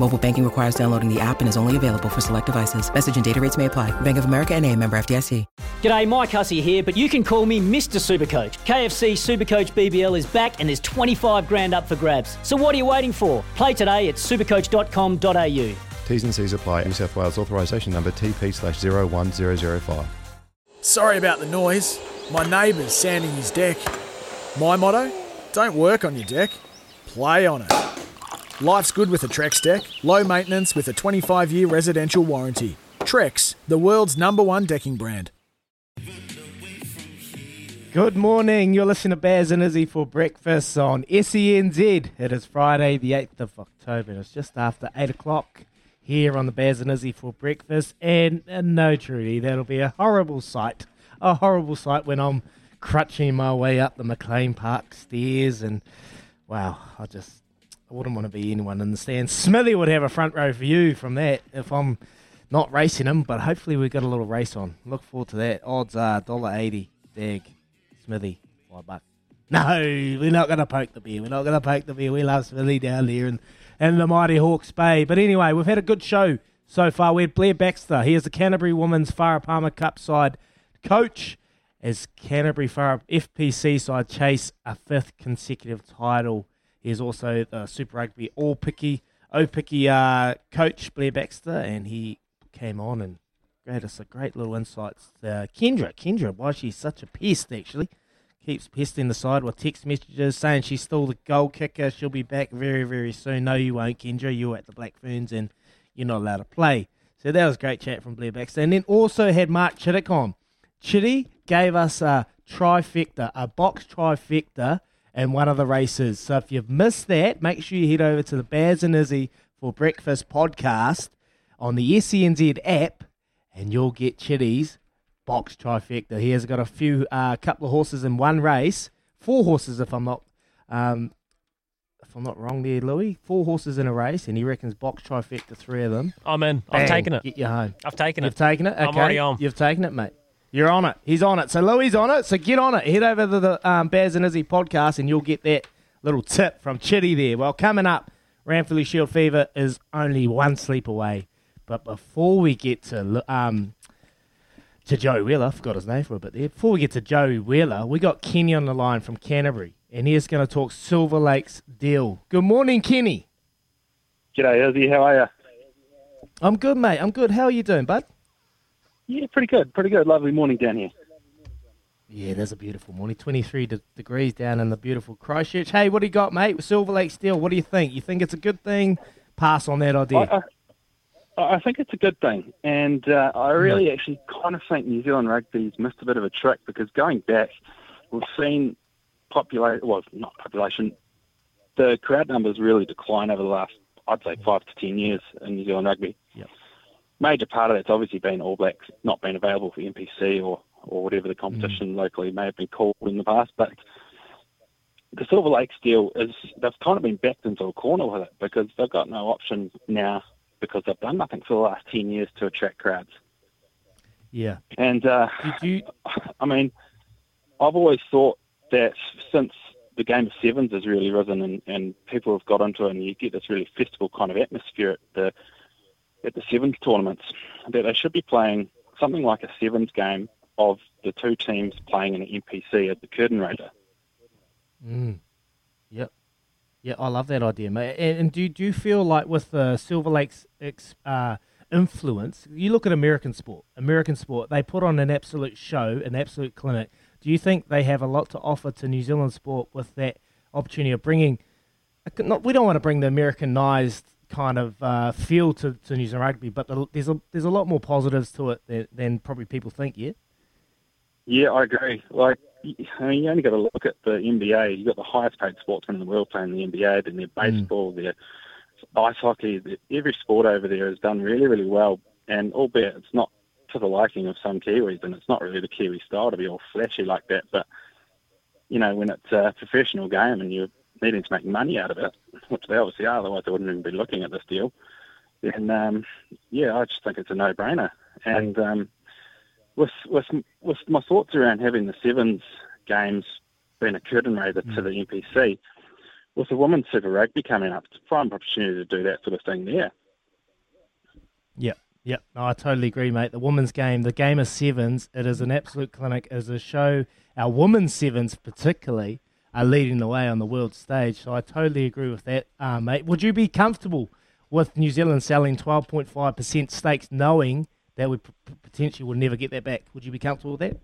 Mobile banking requires downloading the app and is only available for select devices. Message and data rates may apply. Bank of America and a member FDIC. G'day, Mike Hussey here, but you can call me Mr. Supercoach. KFC Supercoach BBL is back and there's 25 grand up for grabs. So what are you waiting for? Play today at supercoach.com.au. T's and C's apply. New South Wales authorisation number TP slash 01005. Sorry about the noise. My neighbour's sanding his deck. My motto? Don't work on your deck, play on it. Life's good with a Trex deck. Low maintenance with a 25 year residential warranty. Trex, the world's number one decking brand. Good morning. You're listening to Baz and Izzy for breakfast on SENZ. It is Friday, the 8th of October. It's just after 8 o'clock here on the Baz and Izzy for breakfast. And, and no, Trudy, that'll be a horrible sight. A horrible sight when I'm crutching my way up the McLean Park stairs. And wow, I just I wouldn't want to be anyone in the stands. Smithy would have a front row view from that if I'm not racing him, but hopefully we've got a little race on. Look forward to that. Odds are $1.80. Dag. Smithy, five bucks. No, we're not going to poke the bear. We're not going to poke the bear. We love Smithy down there in, in the mighty Hawke's Bay. But anyway, we've had a good show so far. We had Blair Baxter. He is the Canterbury Women's Farah Palmer Cup side coach as Canterbury Farah FPC side chase a fifth consecutive title. He is also the Super Rugby Aupiki, O Picky uh, coach, Blair Baxter, and he came on and gave us a great little insights. Uh, Kendra, Kendra, why she's such a pest actually. Keeps pesting the side with text messages saying she's still the goal kicker. She'll be back very, very soon. No, you won't, Kendra. You're at the Black Ferns and you're not allowed to play. So that was great chat from Blair Baxter. And then also had Mark Chittick on. Chitty gave us a trifecta, a box trifecta in one of the races. So if you've missed that, make sure you head over to the Baz and Izzy for Breakfast podcast on the SENZ app and you'll get Chitty's box trifecta. He has got a few, a uh, couple of horses in one race, four horses if I'm not, um, if I'm not wrong there, Louis. Four horses in a race, and he reckons box trifecta, three of them. I'm in. Bang, I've taken it. Get you home. I've taken it. You've taken it. Okay. I'm already on. You've taken it, mate. You're on it. He's on it. So Louis on it. So get on it. Head over to the um, Baz and Izzy podcast, and you'll get that little tip from Chitty there. Well, coming up, Ranfurly Shield Fever is only one sleep away. But before we get to um, to Joe Wheeler, I forgot his name for a bit there. Before we get to Joe Wheeler, we got Kenny on the line from Canterbury, and he's going to talk Silver Lakes deal. Good morning, Kenny. G'day, Izzy. How are you? I'm good, mate. I'm good. How are you doing, bud? Yeah, pretty good. Pretty good. Lovely morning down here. Yeah, there's a beautiful morning. 23 de- degrees down in the beautiful Christchurch. Hey, what do you got, mate? Silver Lakes deal, what do you think? You think it's a good thing? Pass on that idea. I, I, I think it's a good thing, and uh, I really actually kind of think New Zealand rugby's missed a bit of a trick because going back, we've seen population, well, not population, the crowd numbers really decline over the last, I'd say, five to ten years in New Zealand rugby. Major part of that's obviously been All Blacks not being available for NPC or, or whatever the competition locally may have been called in the past, but the Silver Lakes deal is they've kind of been backed into a corner with it because they've got no option now because they've done nothing for the last 10 years to attract crowds. yeah. And, uh, Did you? I mean, I've always thought that since the game of sevens has really risen and, and people have got into it and you get this really festival kind of atmosphere at the at the sevens tournaments, that they should be playing something like a sevens game of the two teams playing in an NPC at the curtain raiser. Mm. Yep. Yeah, I love that idea, mate. And, and do, do you feel like with the Silver Lakes ex, uh, influence. You look at American sport. American sport, they put on an absolute show, an absolute clinic. Do you think they have a lot to offer to New Zealand sport with that opportunity of bringing? Not, we don't want to bring the Americanized kind of uh, feel to, to New Zealand rugby, but the, there's a there's a lot more positives to it than, than probably people think. Yeah. Yeah, I agree. Like, I mean, you only got to look at the NBA. You've got the highest paid sportsmen in the world playing the NBA. Then their mm. baseball, mm. their ice hockey. Every sport over there has done really, really well. And albeit it's not to the liking of some Kiwis, and it's not really the Kiwi style to be all flashy like that. But you know, when it's a professional game and you're needing to make money out of it, which they obviously are, otherwise they wouldn't even be looking at this deal. Then, um, yeah, I just think it's a no-brainer. And um, with with with my thoughts around having the sevens games being a curtain raiser mm. to the NPC, with the women's Super Rugby coming up, it's a prime opportunity to do that sort of thing there. Yep, yep. No, I totally agree, mate. The women's game, the game of sevens, it is an absolute clinic as a show. Our women's sevens, particularly, are leading the way on the world stage. So I totally agree with that, uh, mate. Would you be comfortable with New Zealand selling 12.5% stakes, knowing that we p- potentially will never get that back? Would you be comfortable with that?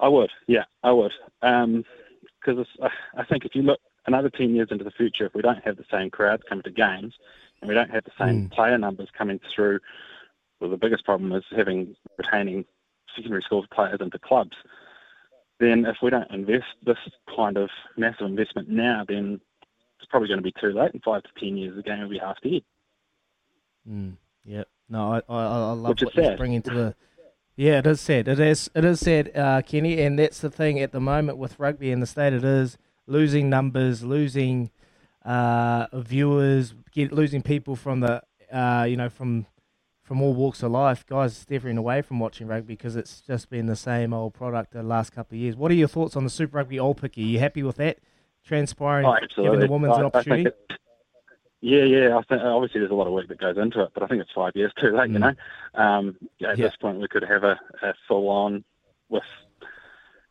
I would, yeah, I would. Because um, I think if you look another 10 years into the future, if we don't have the same crowds coming to games and we don't have the same mm. player numbers coming through, well, the biggest problem is having retaining secondary school players into clubs then if we don't invest this kind of massive investment now, then it's probably going to be too late. In five to ten years, the game will be half dead. Mm, yep. No, I, I, I love Which what you're bringing to the. Yeah, it is sad. It is. It is sad, uh, Kenny, and that's the thing at the moment with rugby in the state. It is losing numbers, losing uh, viewers, get, losing people from the, uh, you know, from from all walks of life, guys steering away from watching rugby because it's just been the same old product the last couple of years. What are your thoughts on the Super Rugby Aupiki? Are you happy with that transpiring, oh, giving the women's an opportunity? Yeah, yeah. I think obviously there's a lot of work that goes into it, but I think it's five years too late. Mm. You know, um, yeah, at yeah. this point we could have a, a full on with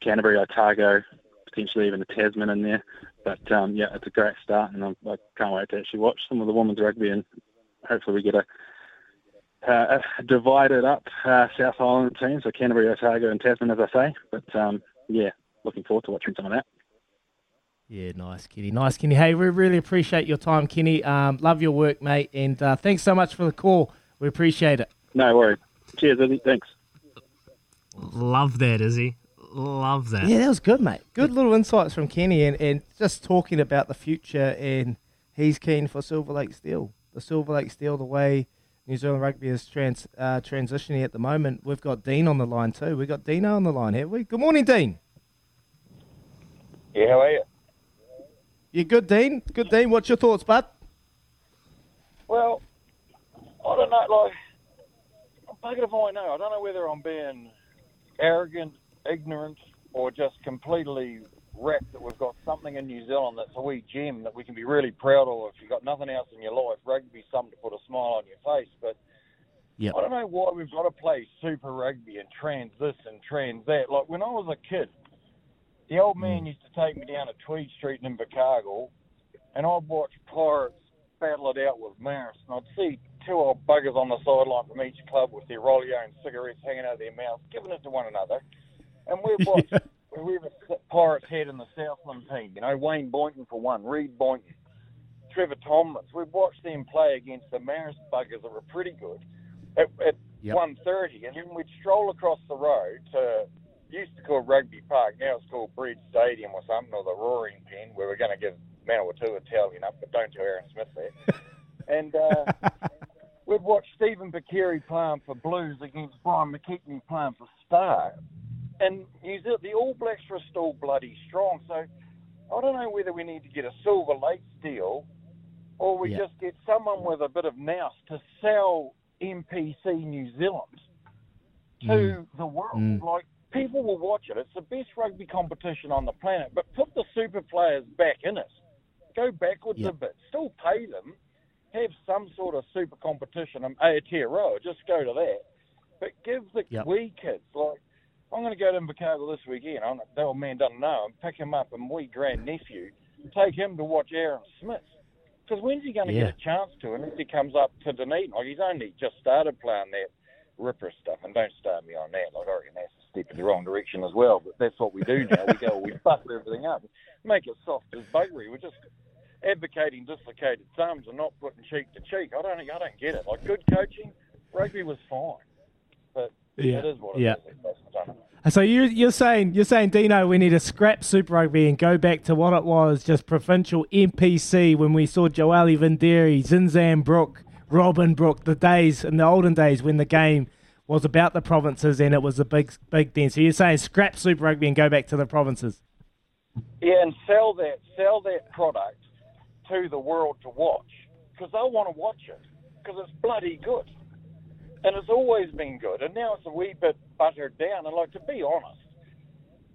Canterbury, Otago, potentially even a Tasman in there. But um, yeah, it's a great start, and I'm, I can't wait to actually watch some of the women's rugby, and hopefully we get a uh, divided up uh, South Island teams, so Canterbury, Otago, and Tasman, as I say. But um, yeah, looking forward to watching some of that. Yeah, nice, Kenny. Nice, Kenny. Hey, we really appreciate your time, Kenny. Um, love your work, mate, and uh, thanks so much for the call. We appreciate it. No worries. Cheers, Izzy. Thanks. Love that, Izzy. Love that. Yeah, that was good, mate. Good little insights from Kenny, and, and just talking about the future, and he's keen for Silver Lakes deal. The Silver Lakes deal, the way New Zealand rugby is trans, uh, transitioning at the moment. We've got Dean on the line too. We've got Dino on the line, have we? Good morning, Dean. Yeah, how are you? You good, Dean? Good, Dean. What's your thoughts, bud? Well, I don't know. Like, I'm bugger if I know. I don't know whether I'm being arrogant, ignorant, or just completely wrapped that we've got something in New Zealand that's a wee gem that we can be really proud of. If you've got nothing else in your life, rugby's something to put a smile on your face. But yep. I don't know why we've got to play Super Rugby and trans this and trans that. Like when I was a kid, the old man mm. used to take me down to Tweed Street in Invercargill, and I'd watch Pirates battle it out with Marist, and I'd see two old buggers on the sideline from each club with their Rolio and cigarettes hanging out of their mouths, giving it to one another. And we'd watch we have Pirates head in the Southland team. You know, Wayne Boynton for one, Reed Boynton, Trevor Tomlins. We've watched them play against the Marist buggers that were pretty good at, at yep. 1.30, and then we'd stroll across the road to used to call Rugby Park, now it's called Bridge Stadium or something, or the Roaring Pen, where we're going to give Manawatu a towel, you know, but don't tell Aaron Smith there. and uh, we'd watch Stephen Bakeri playing for Blues against Brian McKechnie playing for Star New Zealand, the All Blacks are still bloody strong. So I don't know whether we need to get a Silver Lake deal or we yeah. just get someone with a bit of nous to sell NPC New Zealand to mm. the world. Mm. Like people will watch it. It's the best rugby competition on the planet. But put the super players back in it. Go backwards a bit. Still pay them. Have some sort of super competition. Um, Aotearoa, just go to that. But give the yep. wee kids like I'm going to go to Invercargill this weekend. I'm, that old man doesn't know. And pick him up and wee grand nephew, take him to watch Aaron Smith. Because when's he going to Yeah. get a chance to unless he comes up to Dunedin? Like, he's only just started playing that Rippa stuff, and don't start me on that. Like, I reckon that's a step in the wrong direction as well, but that's what we do now. We go, we buckle everything up, make it soft as buggery. We're just advocating dislocated thumbs and not putting cheek to cheek. I don't, I don't get it. Like, good coaching, rugby was fine, but Yeah. it is what it Yeah. is. I don't know. So you're you're saying you're saying Dino, we need to scrap Super Rugby and go back to what it was, just provincial NPC when we saw Joeli Vidiri, Zinzan Brooke, Robin Brooke, the days in the olden days when the game was about the provinces and it was a big big then. So you're saying scrap Super Rugby and go back to the provinces. Yeah, and sell that sell that product to the world to watch because they want to watch it because it's bloody good, and it's always been good, and now it's a wee bit buttered down. And like to be honest,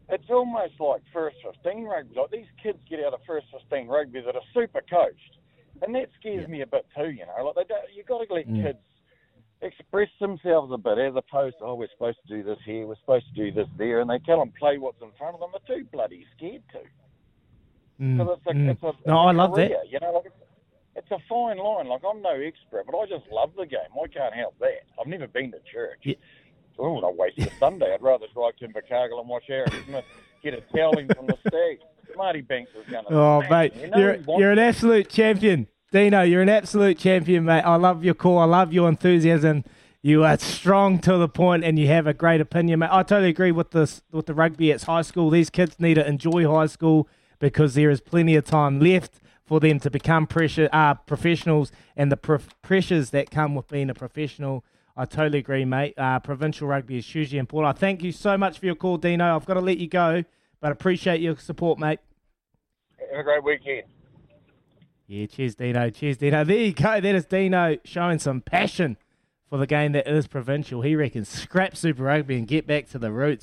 it's almost like first fifteen rugby. Like these kids get out of first fifteen rugby that are super coached, and that scares me a bit too. You know, like they don't, you got to let Mm. kids express themselves a bit as opposed to oh we're supposed to do this here, we're supposed to do this there, and they tell them play what's in front of them. They're too bloody scared to. Mm, it's a, mm. it's a, it's no, a I love career, that. You know, like it's, it's a fine line. Like I'm no expert, but I just love the game. I can't help that. I've never been to church. Yeah. Oh, I waste a Sunday. I'd rather drive to Invercargill and watch Aaron Smith get a toweling from the stag. Marty Banks is going to. Oh, mate, you know you're, you're an absolute champion. Dino, you're an absolute champion, mate. I love your call. I love your enthusiasm. You are strong to the point and you have a great opinion, mate. I totally agree with this with the rugby at high school. These kids need to enjoy high school because there is plenty of time left for them to become pressure, uh, professionals and the pr- pressures that come with being a professional. I totally agree, mate. Uh, provincial rugby is hugely important. I thank you so much for your call, Dino. I've got to let you go, but appreciate your support, mate. Have a great weekend. Yeah, cheers, Dino. Cheers, Dino. There you go. That is Dino showing some passion for the game that is provincial. He reckons scrap Super Rugby and get back to the roots.